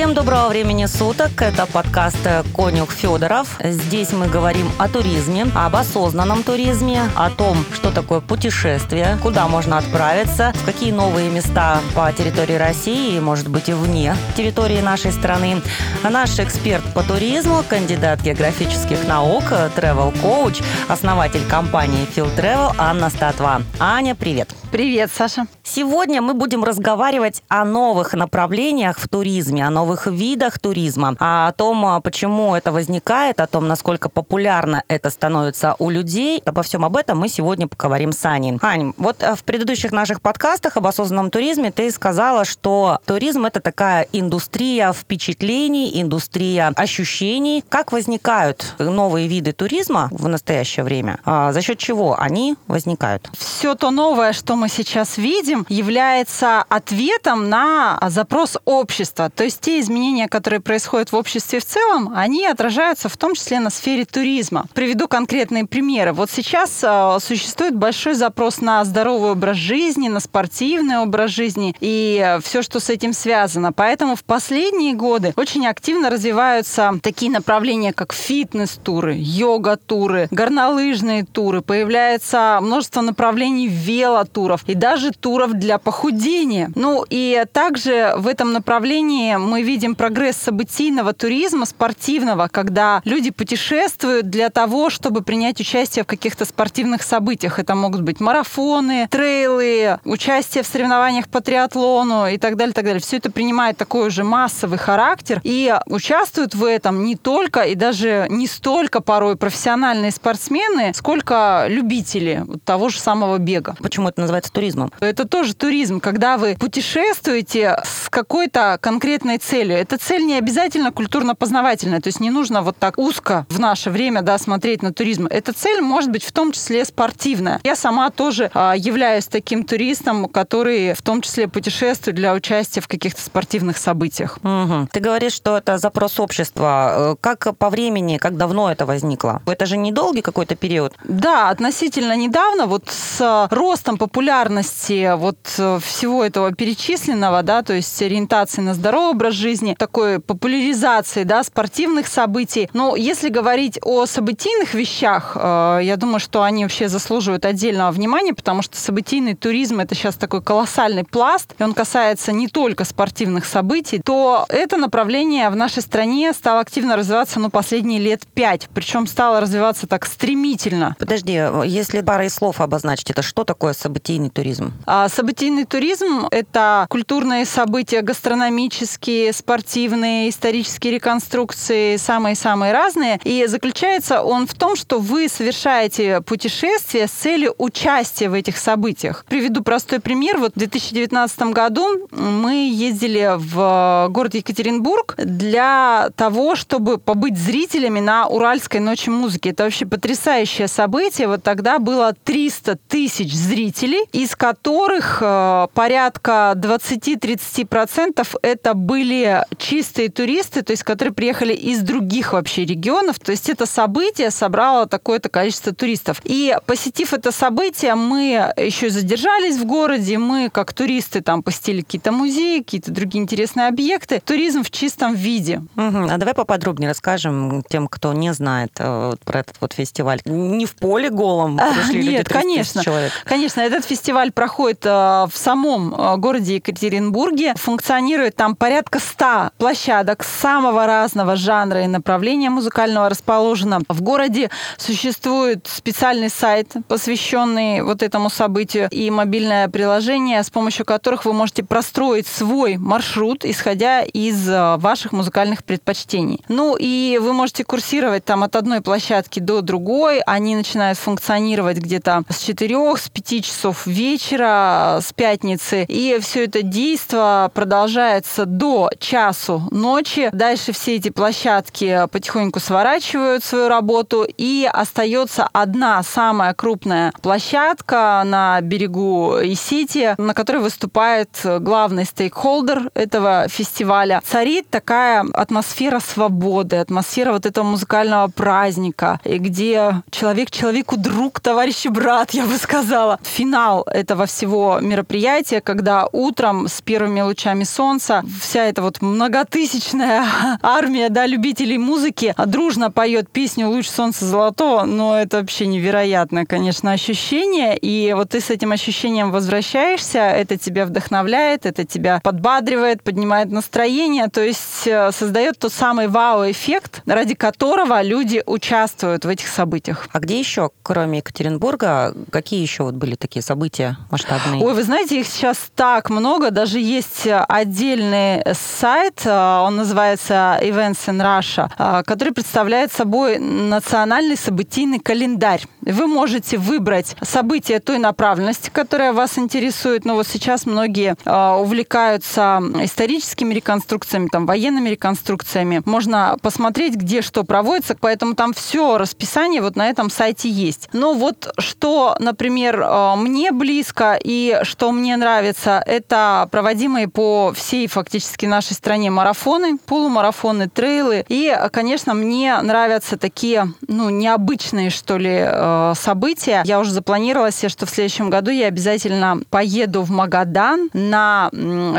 Всем доброго времени суток. Это подкаст «Конюх Федоров». Здесь мы говорим о туризме, об осознанном туризме, о том, что такое путешествие, куда можно отправиться, в какие новые места по территории России, может быть и вне территории нашей страны. Наш эксперт по туризму, кандидат географических наук, travel коуч основатель компании Field Travel Анна Статва. Аня, привет. Привет, Саша. Сегодня мы будем разговаривать о новых направлениях в туризме, о новых видах туризма, о том, а, почему это возникает, о том, насколько популярно это становится у людей. Обо всем об этом мы сегодня поговорим с Аней. Ань, вот э, в предыдущих наших подкастах об осознанном туризме ты сказала, что туризм это такая индустрия впечатлений, индустрия ощущений. Как возникают новые виды туризма в настоящее время? А за счет чего они возникают? Все то новое, что мы сейчас видим, является ответом на запрос общества. То есть те изменения, которые происходят в обществе в целом, они отражаются в том числе на сфере туризма. Приведу конкретные примеры. Вот сейчас э, существует большой запрос на здоровый образ жизни, на спортивный образ жизни и все, что с этим связано. Поэтому в последние годы очень активно развиваются такие направления, как фитнес-туры, йога-туры, горнолыжные туры. Появляется множество направлений велотуров и даже туров для похудения. Ну и также в этом направлении мы видим прогресс событийного туризма, спортивного, когда люди путешествуют для того, чтобы принять участие в каких-то спортивных событиях. Это могут быть марафоны, трейлы, участие в соревнованиях по триатлону и так далее, так далее. Все это принимает такой уже массовый характер и участвуют в этом не только и даже не столько порой профессиональные спортсмены, сколько любители того же самого бега. Почему это называется туризмом? Это тоже туризм, когда вы путешествуете с какой-то конкретной целью. Эта цель не обязательно культурно-познавательная, то есть не нужно вот так узко в наше время да, смотреть на туризм. Эта цель может быть в том числе спортивная. Я сама тоже а, являюсь таким туристом, который в том числе путешествует для участия в каких-то спортивных событиях. Угу. Ты говоришь, что это запрос общества. Э, как по времени, как давно это возникло? Это же недолгий какой-то период? Да, относительно недавно, вот с ростом популярности вот э, всего этого перечисленного, да, то есть ориентации на здоровый образ жизни, такой популяризации, да, спортивных событий. Но если говорить о событийных вещах, э, я думаю, что они вообще заслуживают отдельного внимания, потому что событийный туризм это сейчас такой колоссальный пласт, и он касается не только спортивных событий, то это направление в нашей стране стало активно развиваться, ну, последние лет пять, причем стало развиваться так стремительно. Подожди, если парой слов обозначить, это что такое событийный туризм? А событийный туризм – это культурные события, гастрономические, спортивные, исторические реконструкции, самые-самые разные. И заключается он в том, что вы совершаете путешествие с целью участия в этих событиях. Приведу простой пример. Вот в 2019 году мы ездили в город Екатеринбург для того, чтобы побыть зрителями на Уральской ночи музыки. Это вообще потрясающее событие. Вот тогда было 300 тысяч зрителей, из которых э, порядка 20-30% это были чистые туристы, то есть которые приехали из других вообще регионов. То есть это событие собрало такое-то количество туристов. И посетив это событие, мы еще задержались в городе, мы как туристы там посетили какие-то музеи, какие-то другие интересные объекты. Туризм в чистом виде. Угу. А давай поподробнее расскажем тем, кто не знает э, про этот вот фестиваль. Не в поле голом пришли Нет, люди, конечно. человек. Конечно, этот фестиваль проходит э, в самом э, городе Екатеринбурге. Функционирует там порядка 100 площадок самого разного жанра и направления музыкального расположено. В городе существует специальный сайт, посвященный вот этому событию, и мобильное приложение, с помощью которых вы можете простроить свой маршрут, исходя из э, ваших музыкальных предпочтений. Ну и вы можете курсировать там от одной площадки до другой. Они начинают функционировать где-то с 4, с 5 часов вечера, с пятницы. И все это действо продолжается до часу ночи. Дальше все эти площадки потихоньку сворачивают свою работу, и остается одна самая крупная площадка на берегу Исити, на которой выступает главный стейкхолдер этого фестиваля. Царит такая атмосфера свободы, атмосфера вот этого музыкального праздника, где человек человеку друг, товарищ и брат, я бы сказала. Финал этого всего мероприятия, когда утром с первыми лучами солнца вся эта вот многотысячная армия да, любителей музыки дружно поет песню «Луч солнца золотого», но это вообще невероятное, конечно, ощущение. И вот ты с этим ощущением возвращаешься, это тебя вдохновляет, это тебя подбадривает, поднимает настроение, то есть э, создает тот самый вау-эффект, ради которого люди участвуют в этих событиях. А где еще, кроме Екатеринбурга, какие еще вот были такие события масштабные? Ой, вы знаете, их сейчас так много, даже есть отдельный сайт, э, он называется Events in Russia, э, который представляет собой национальный событийный календарь. Вы можете выбрать события той направленности, которая вас интересует. Но вот сейчас многие э, увлекаются историческими реконструкциями, там, военными реконструкциями. Можно посмотреть, где что проводится, поэтому там все расписание вот на этом сайте есть. Но вот что, например, мне близко и что мне нравится, это проводимые по всей фактически нашей стране марафоны, полумарафоны, трейлы. И, конечно, мне нравятся такие, ну, необычные, что ли, э, события. Я уже запланировала себе, что в следующем году я обязательно поеду в Магадан на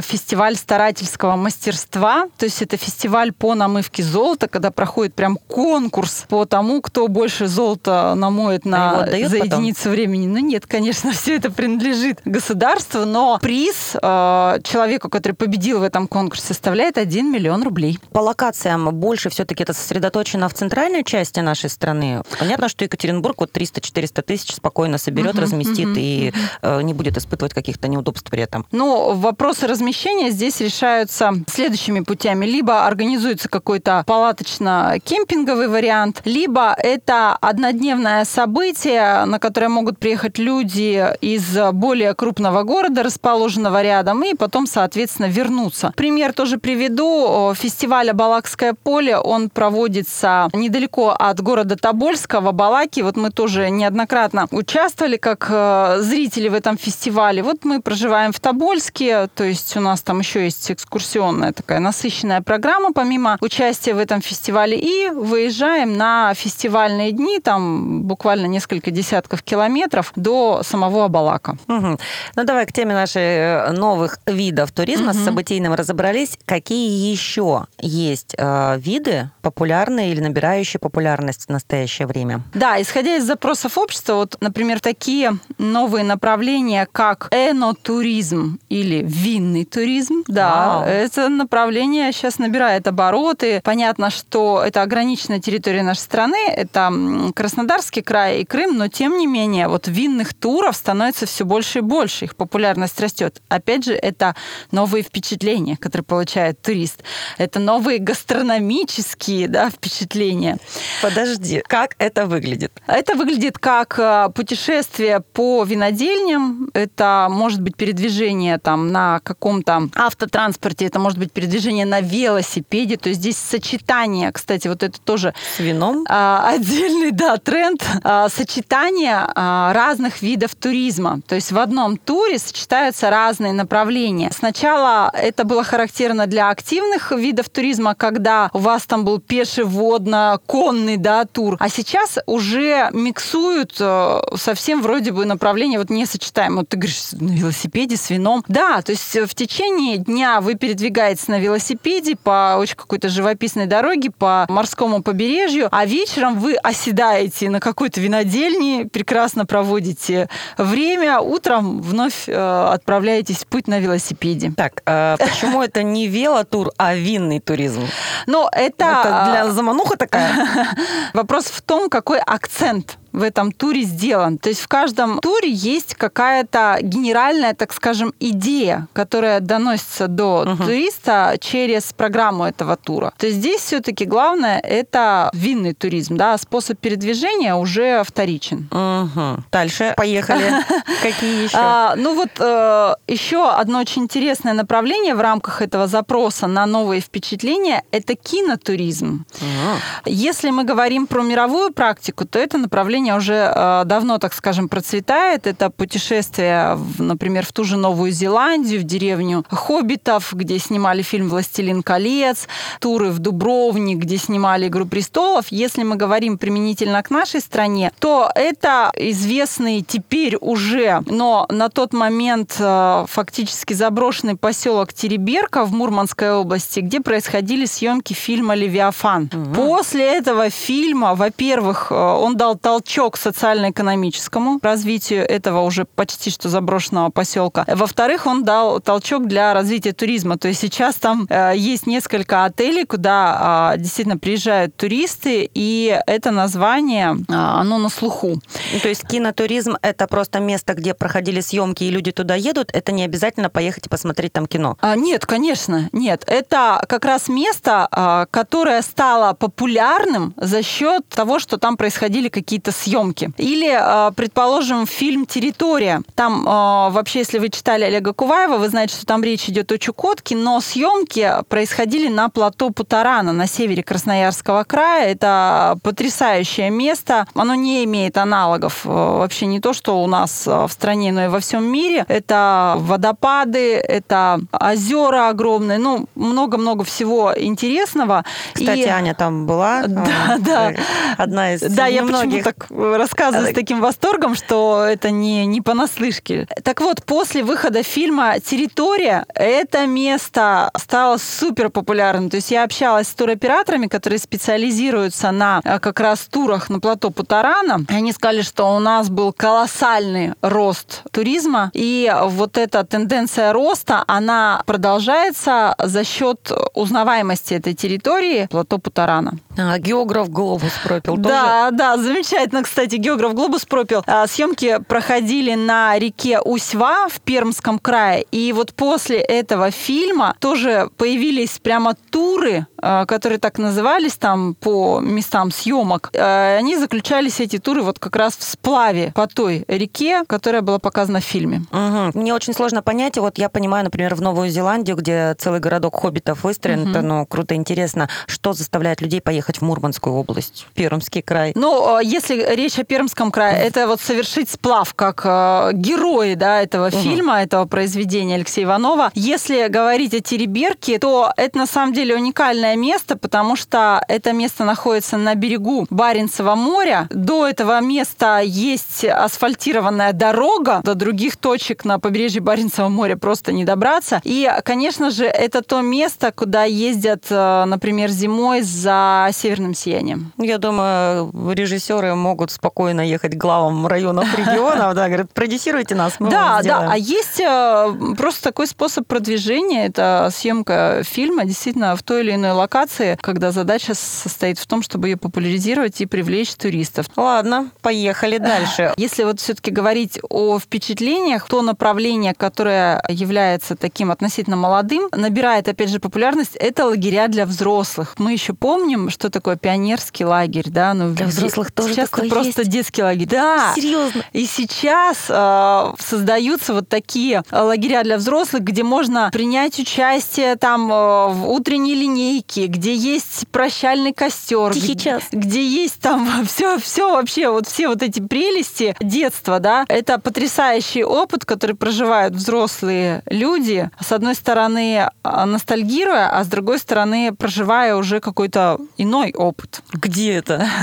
фестиваль старательского мастерства. То есть это фестиваль по намывке золота, когда проходит прям конкурс по тому, кто больше золота намоет на, за потом? единицу времени. Ну нет, конечно, все это принадлежит государству, но приз э, человеку, который победил в этом конкурсе, составляет 1 миллион рублей. По локациям больше все-таки это сосредоточено в центральной части нашей страны. Понятно, что Екатеринбург вот 300-400 тысяч спокойно соберет, угу, разместит угу, и угу. не будет испытывать каких-то неудобств при этом. Ну, вопросы размещения здесь решаются следующими путями. Либо организуется какой-то палаточно-кемпинговый вариант, либо это однодневное событие, на которое могут приехать люди из более крупного города, расположенного рядом, и потом, соответственно, вернуться. Пример тоже приведу. Фестиваль «Балакское поле», он проводится недалеко от города Тобольска, в Абалаке. Вот мы тоже неоднократно участвовали как э, зрители в этом фестивале. Вот мы проживаем в Тобольске, то есть у нас там еще есть экскурсионная такая насыщенная программа, помимо участия в этом фестивале, и выезжаем на фестивальные дни, там буквально несколько десятков километров до самого Абалака. Угу. Ну давай к теме наших э, новых видов туризма угу. с событийным разобрались. Какие еще есть э, виды популярные или набирающие популярность в настоящее время? Да, исходя из запросов общества, вот, например, такие новые направления, как энотуризм или винный туризм, да, Вау. это направление сейчас набирает обороты. Понятно, что это ограниченная территория нашей страны, это Краснодарский край и Крым, но тем не менее, вот винных туров становится все больше и больше, их популярность растет. Опять же, это новые впечатления, которые получает турист. Это новые гастрономические да, впечатления. Подожди, как это выглядит? Это выглядит как э, путешествие по винодельням. Это может быть передвижение там на каком-то автотранспорте, это может быть передвижение на велосипеде. То есть здесь сочетание, кстати, вот это тоже... С вином? А, отдельный, да, тренд. А, сочетание а, разных видов туризма. То есть в одном туре сочетаются разные направления. Сначала это было характерно для активных видов туризма, когда у вас там был пешеводно-конный да, тур. А сейчас уже миксуют э, совсем вроде бы направление вот не сочетаем. Вот ты говоришь, на велосипеде с вином. Да, то есть в течение дня вы передвигаетесь на велосипеде по очень какой-то живописной дороге, по морскому побережью, а вечером вы оседаете на какой-то винодельне, прекрасно проводите время, утром вновь э, отправляетесь в путь на велосипеде. Так, э, почему это не велотур, а винный туризм? Ну, это... Это для замануха такая? Вопрос в том, какой акцент в этом туре сделан. То есть в каждом туре есть какая-то генеральная, так скажем, идея, которая доносится до угу. туриста через программу этого тура. То есть здесь все-таки главное это винный туризм, да, способ передвижения уже вторичен. Угу. Дальше поехали. Какие еще? А, ну вот э, еще одно очень интересное направление в рамках этого запроса на новые впечатления – это кинотуризм. Угу. Если мы говорим про мировую практику, то это направление уже э, давно, так скажем, процветает. Это путешествия, например, в ту же Новую Зеландию, в деревню Хоббитов, где снимали фильм «Властелин колец», туры в Дубровник, где снимали «Игру престолов». Если мы говорим применительно к нашей стране, то это известный теперь уже, но на тот момент э, фактически заброшенный поселок Тереберка в Мурманской области, где происходили съемки фильма «Левиафан». Угу. После этого фильма, во-первых, э, он дал толчок социально-экономическому развитию этого уже почти что заброшенного поселка. Во-вторых, он дал толчок для развития туризма. То есть сейчас там э, есть несколько отелей, куда действительно приезжают туристы, и это название, оно на слуху. То есть кинотуризм – это просто место, где проходили съемки, и люди туда едут? Это не обязательно поехать и посмотреть там кино? А, нет, конечно, нет. Это как раз место, а, которое стало популярным за счет того, что там происходили какие-то съемки. Или, а, предположим, фильм «Территория». Там а, вообще, если вы читали Олега Куваева, вы знаете, что там речь идет о Чукотке, но съемки происходили на плато Путарана на севере Красноярского края. Это потрясающее место. Оно не имеет аналогов. Вообще не то, что у нас в стране, но и во всем мире. Это водопады, это озера огромные, ну, много-много всего интересного. Кстати, и... Аня там была. Да, а, да. Одна из Да, я почему так рассказываю с таким восторгом, что это не, не понаслышке. Так вот, после выхода фильма «Территория» это место стало супер популярным. То есть я общалась с туроператорами, которые специализируются на э, как раз турах на плато Путарана. Они сказали, что у нас был колоссальный рост туризма. И вот эта тенденция роста, она продолжается за счет узнаваемости этой территории плато Путарана. А, географ Глобус пропил Да, тоже? да, замечательно, кстати, географ Глобус пропил. А, съемки проходили на реке Усьва в Пермском крае. И вот после этого фильма тоже появились прямо туры, а, которые так назывались там по местам съемок. А, они заключались, эти туры, вот как раз в сплаве по той реке, которая была показана в фильме. Угу. Мне очень сложно понять, вот я понимаю, например, в Новую Зеландию, где целый городок хоббитов выстроен, угу. это, ну, круто, интересно, что заставляет людей поехать в Мурманскую область, Пермский край? Ну, если речь о Пермском крае, это вот совершить сплав, как э, герои, да, этого угу. фильма, этого произведения Алексея Иванова. Если говорить о Тереберке, то это на самом деле уникальное место, потому что это место находится на берегу Баренцева моря. До этого места есть асфальтированная дорога до других точек на побережье Баренцева моря просто не добраться. И, конечно же, это то место, куда ездят, э, например, зимой за северным сиянием. Я думаю, режиссеры могут спокойно ехать главам районов регионов, да, говорят, продюсируйте нас, мы Да, да, а есть э, просто такой способ продвижения, это съемка фильма действительно в той или иной локации, когда задача состоит в том, чтобы ее популяризировать и привлечь туристов. Ладно, поехали дальше. Если вот все-таки говорить о впечатлениях, то направление, которое является таким относительно молодым, набирает, опять же, популярность, это лагеря для взрослых. Мы еще помним, что такое пионерский лагерь, да? Ну, для взрослых тоже Сейчас такое просто есть. детский лагерь. Да. Серьезно. И сейчас э, создаются вот такие лагеря для взрослых, где можно принять участие там э, в утренней линейке, где есть прощальный костер, Тихий где, час. где есть там все, все вообще, вот все вот эти прелести детства, да, это потрясающий опыт, который проживают взрослые люди, с одной стороны а, ностальгируя, а с другой стороны проживая уже какой-то иной опыт. Где это?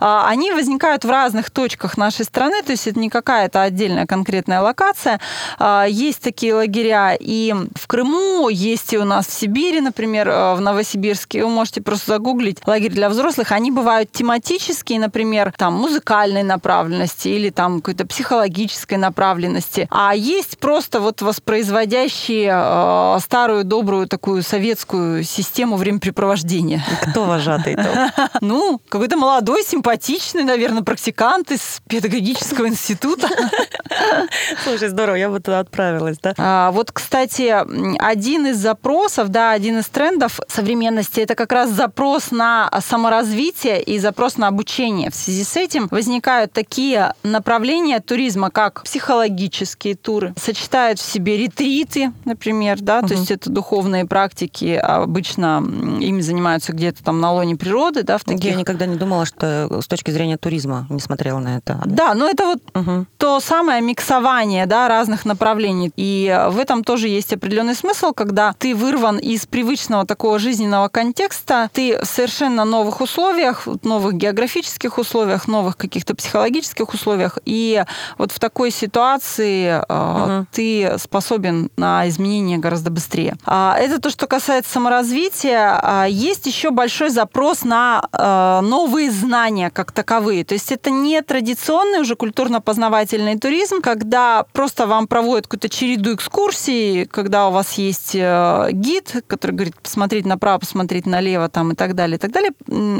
А, они возникают в разных точках нашей страны, то есть это не какая-то отдельная конкретная локация. А, есть такие лагеря и в Крыму, есть и у нас в Сибири, например, в Новосибирске. Вы можете просто загуглить лагерь для взрослых. Они бывают тематические, например, там музыкальной направленности или там какой-то психологической направленности. А есть просто вот воспроизводящие э, старую добрую такую советскую систему времяпрепровождения. Кто вожатый Ну, какой-то молодой, симпатичный, наверное, практикант из педагогического института. Слушай, здорово, я бы туда отправилась, да? А, вот, кстати, один из запросов, да, один из трендов современности, это как раз запрос на саморазвитие и запрос на обучение. В связи с этим возникают такие направления туризма, как психологические туры, сочетают в себе ретриты, например, да, угу. то есть это духовные практики, обычно ими занимаются где-то там на лоне природы, да, в таких... Я никогда не думала, что с точки зрения туризма не смотрела на это. Да, но это вот угу. то самое миксование, да, разных направлений. И в этом тоже есть определенный смысл, когда ты вырван из привычного такого жизненного контекста, ты в совершенно новых условиях, новых географических условиях, новых каких-то психологических условиях, и вот в такой ситуации угу. ты способен на изменения гораздо быстрее. А это то, что касается саморазвития. А есть еще большой запрос на э, новые знания как таковые. То есть это не традиционный уже культурно-познавательный туризм, когда просто вам проводят какую-то череду экскурсий, когда у вас есть э, гид, который говорит посмотреть направо, посмотреть налево там, и так далее, и так далее.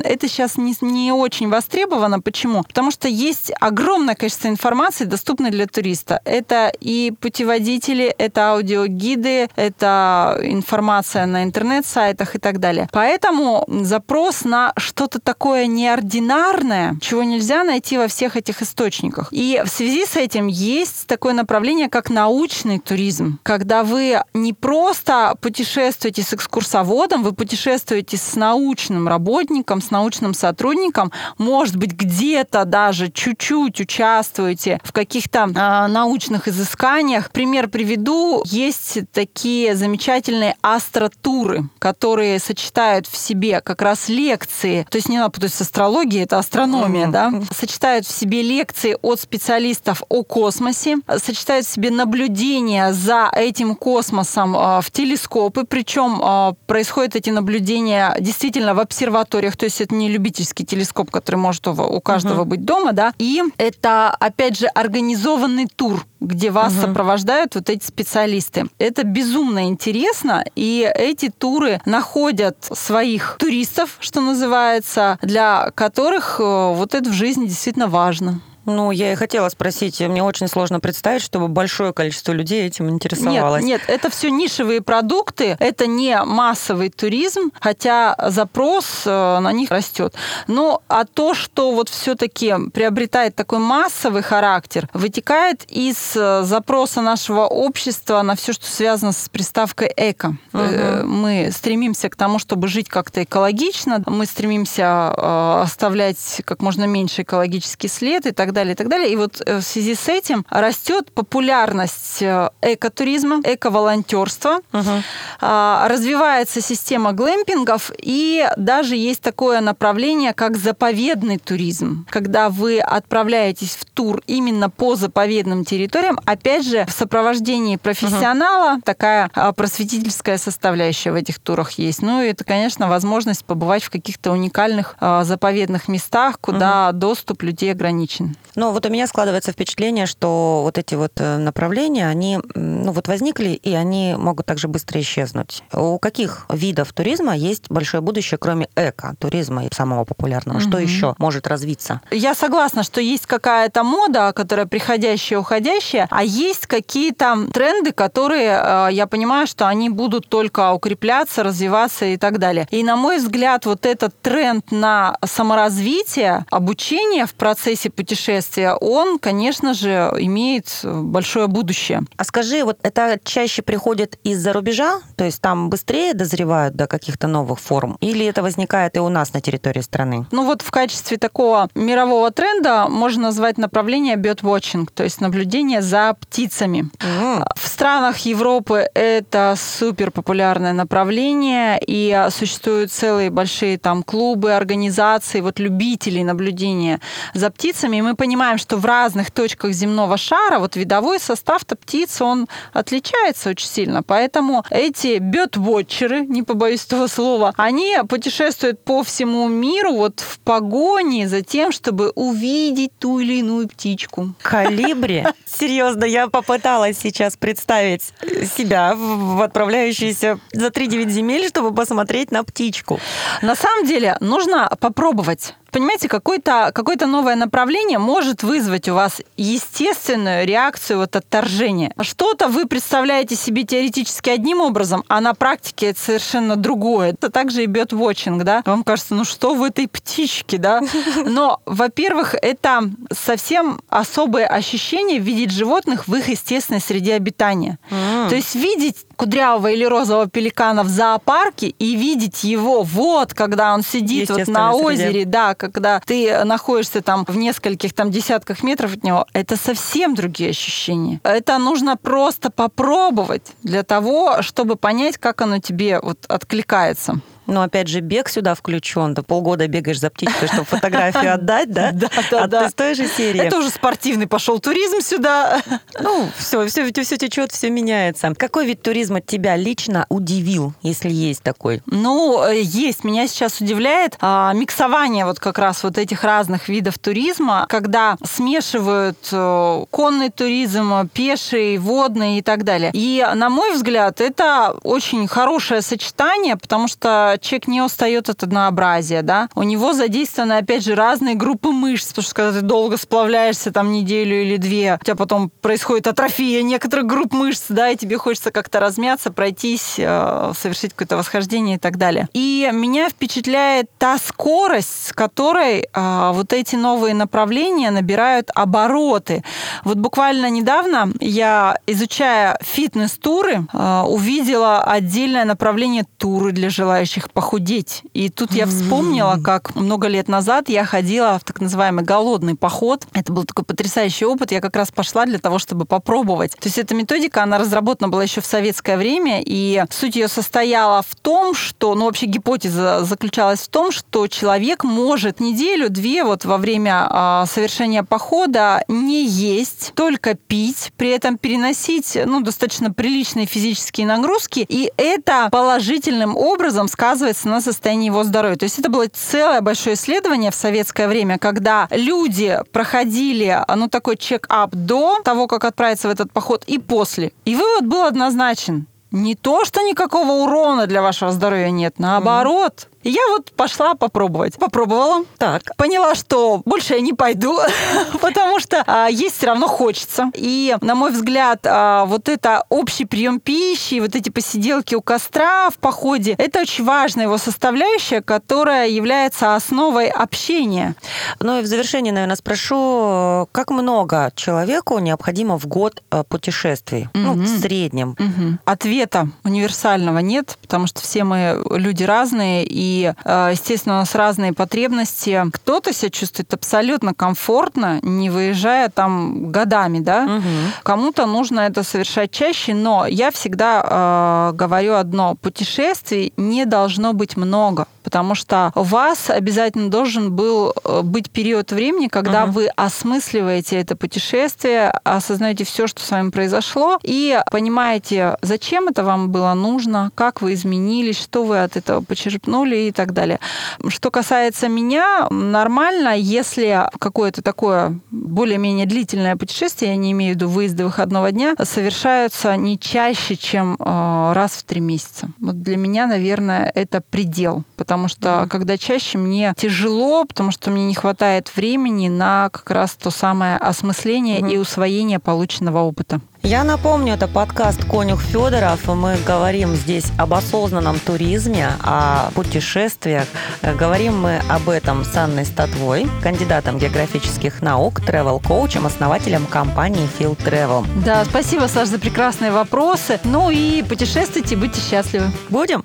Это сейчас не, не очень востребовано. Почему? Потому что есть огромное количество информации, доступной для туриста. Это и путеводители, это аудиогиды, это информация на интернет-сайтах и так далее. Поэтому запрос на что-то такое неординарное, чего нельзя найти во всех этих источниках. И в связи с этим есть такое направление, как научный туризм, когда вы не просто путешествуете с экскурсоводом, вы путешествуете с научным работником, с научным сотрудником, может быть, где-то даже чуть-чуть участвуете в каких-то э, научных изысканиях. Пример приведу. Есть такие замечательные астротуры, которые сочетают в себе как раз лекции, то есть не надо путать с астрологией, это астрономия, mm-hmm. да, сочетают в себе лекции от специалистов о космосе, сочетают в себе наблюдения за этим космосом э, в телескопы, причем э, происходят эти наблюдения действительно в обсерваториях, то есть это не любительский телескоп, который может у каждого mm-hmm. быть дома, да, и это, опять же, организованный тур, где вас угу. сопровождают вот эти специалисты. Это безумно интересно, и эти туры находят своих туристов, что называется, для которых э, вот это в жизни действительно важно. Ну, я и хотела спросить, мне очень сложно представить, чтобы большое количество людей этим интересовалось. Нет, нет, это все нишевые продукты, это не массовый туризм, хотя запрос э, на них растет. Но а то, что вот все-таки приобретает такой массовый характер, вытекает из э, запроса нашего общества на все, что связано с приставкой эко. Угу. Мы стремимся к тому, чтобы жить как-то экологично, мы стремимся оставлять как можно меньше экологический след и так далее, и так далее. И вот э, в связи с этим растет популярность э, экотуризма, эко-волонтерства, угу. развивается система глэмпингов, и даже есть такое направление, как заповедный туризм, когда вы отправляетесь в тур именно по заповедным территориям, опять же, в сопровождении профессионала, угу. такая а, просветительская составляющая в этих турах есть. Ну и это, конечно, возможность побывать в каких-то уникальных а, заповедных местах, куда угу. доступ людей ограничен. Но вот у меня складывается впечатление, что вот эти вот э, направления, они ну, вот возникли, и они могут также быстро исчезнуть. У каких видов туризма есть большое будущее, кроме эко-туризма и самого популярного? Угу. Что еще может развиться? Я согласна, что есть какая-то мода, которая приходящая, уходящая, а есть какие-то тренды, которые, э, я понимаю, что они будут только укрепляться, развиваться и так далее. И, на мой взгляд, вот этот тренд на саморазвитие, обучение в процессе путешествия, путешествия, он, конечно же, имеет большое будущее. А скажи, вот это чаще приходит из-за рубежа? То есть там быстрее дозревают до каких-то новых форм? Или это возникает и у нас на территории страны? Ну вот в качестве такого мирового тренда можно назвать направление birdwatching, то есть наблюдение за птицами. Mm. В странах Европы это супер популярное направление, и существуют целые большие там клубы, организации, вот любителей наблюдения за птицами. И мы понимаем, что в разных точках земного шара вот видовой состав-то птиц, он отличается очень сильно. Поэтому эти бёрдвотчеры, не побоюсь этого слова, они путешествуют по всему миру вот в погоне за тем, чтобы увидеть ту или иную птичку. Калибри? Серьезно, я попыталась сейчас представить себя в отправляющейся за 3-9 земель, чтобы посмотреть на птичку. На самом деле нужно попробовать понимаете, какое-то какое новое направление может вызвать у вас естественную реакцию вот отторжения. Что-то вы представляете себе теоретически одним образом, а на практике это совершенно другое. Это также и бёрд-вотчинг, да? Вам кажется, ну что в этой птичке, да? Но, во-первых, это совсем особое ощущение видеть животных в их естественной среде обитания. Mm. То есть видеть кудрявого или розового пеликана в зоопарке и видеть его вот, когда он сидит вот на озере, среде. да, когда ты находишься там в нескольких там десятках метров от него, это совсем другие ощущения. Это нужно просто попробовать для того, чтобы понять, как оно тебе вот откликается. Но опять же, бег сюда включен. Ты полгода бегаешь за птичкой, чтобы фотографию отдать, да? Да, да, да. с той же серии. Это уже спортивный пошел туризм сюда. Ну, все, все, все течет, все меняется. Какой вид туризма тебя лично удивил, если есть такой? Ну, э, есть. Меня сейчас удивляет а, миксование вот как раз вот этих разных видов туризма, когда смешивают а, конный туризм, пеший, водный и так далее. И, на мой взгляд, это очень хорошее сочетание, потому что человек не устает от однообразия, да, у него задействованы, опять же, разные группы мышц, потому что когда ты долго сплавляешься там неделю или две, у тебя потом происходит атрофия некоторых групп мышц, да, и тебе хочется как-то размяться, пройтись, э, совершить какое-то восхождение и так далее. И меня впечатляет та скорость, с которой э, вот эти новые направления набирают обороты. Вот буквально недавно я, изучая фитнес-туры, э, увидела отдельное направление туры для желающих желающих похудеть. И тут я вспомнила, как много лет назад я ходила в так называемый голодный поход. Это был такой потрясающий опыт. Я как раз пошла для того, чтобы попробовать. То есть эта методика, она разработана была еще в советское время, и суть ее состояла в том, что, ну вообще гипотеза заключалась в том, что человек может неделю-две вот во время э, совершения похода не есть, только пить, при этом переносить ну, достаточно приличные физические нагрузки, и это положительным образом сказывается сказывается на состоянии его здоровья. То есть это было целое большое исследование в советское время, когда люди проходили, ну, такой чек-ап до того, как отправиться в этот поход, и после. И вывод был однозначен. Не то, что никакого урона для вашего здоровья нет, наоборот, и я вот пошла попробовать. Попробовала. Так. Поняла, что больше я не пойду, потому что а, есть все равно хочется. И, на мой взгляд, а, вот это общий прием пищи, вот эти посиделки у костра в походе, это очень важная его составляющая, которая является основой общения. Ну и в завершение, наверное, спрошу, как много человеку необходимо в год а, путешествий? Mm-hmm. Ну, в среднем. Mm-hmm. Ответа универсального нет, потому что все мы люди разные, и Э, естественно, у нас разные потребности. Кто-то себя чувствует абсолютно комфортно, не выезжая там годами, да. Угу. Кому-то нужно это совершать чаще, но я всегда э, говорю одно: путешествий не должно быть много потому что у вас обязательно должен был э, быть период времени, когда uh-huh. вы осмысливаете это путешествие, осознаете все, что с вами произошло, и понимаете, зачем это вам было нужно, как вы изменились, что вы от этого почерпнули и так далее. Что касается меня, нормально, если какое-то такое более-менее длительное путешествие, я не имею в виду выезды выходного дня, совершаются не чаще, чем э, раз в три месяца. Вот для меня, наверное, это предел, потому потому что mm-hmm. когда чаще мне тяжело, потому что мне не хватает времени на как раз то самое осмысление mm-hmm. и усвоение полученного опыта. Я напомню, это подкаст «Конюх Федоров». Мы говорим здесь об осознанном туризме, о путешествиях. Говорим мы об этом с Анной Статвой, кандидатом географических наук, travel-коучем, основателем компании Field Travel. Да, спасибо, Саш, за прекрасные вопросы. Ну и путешествуйте, будьте счастливы. Будем?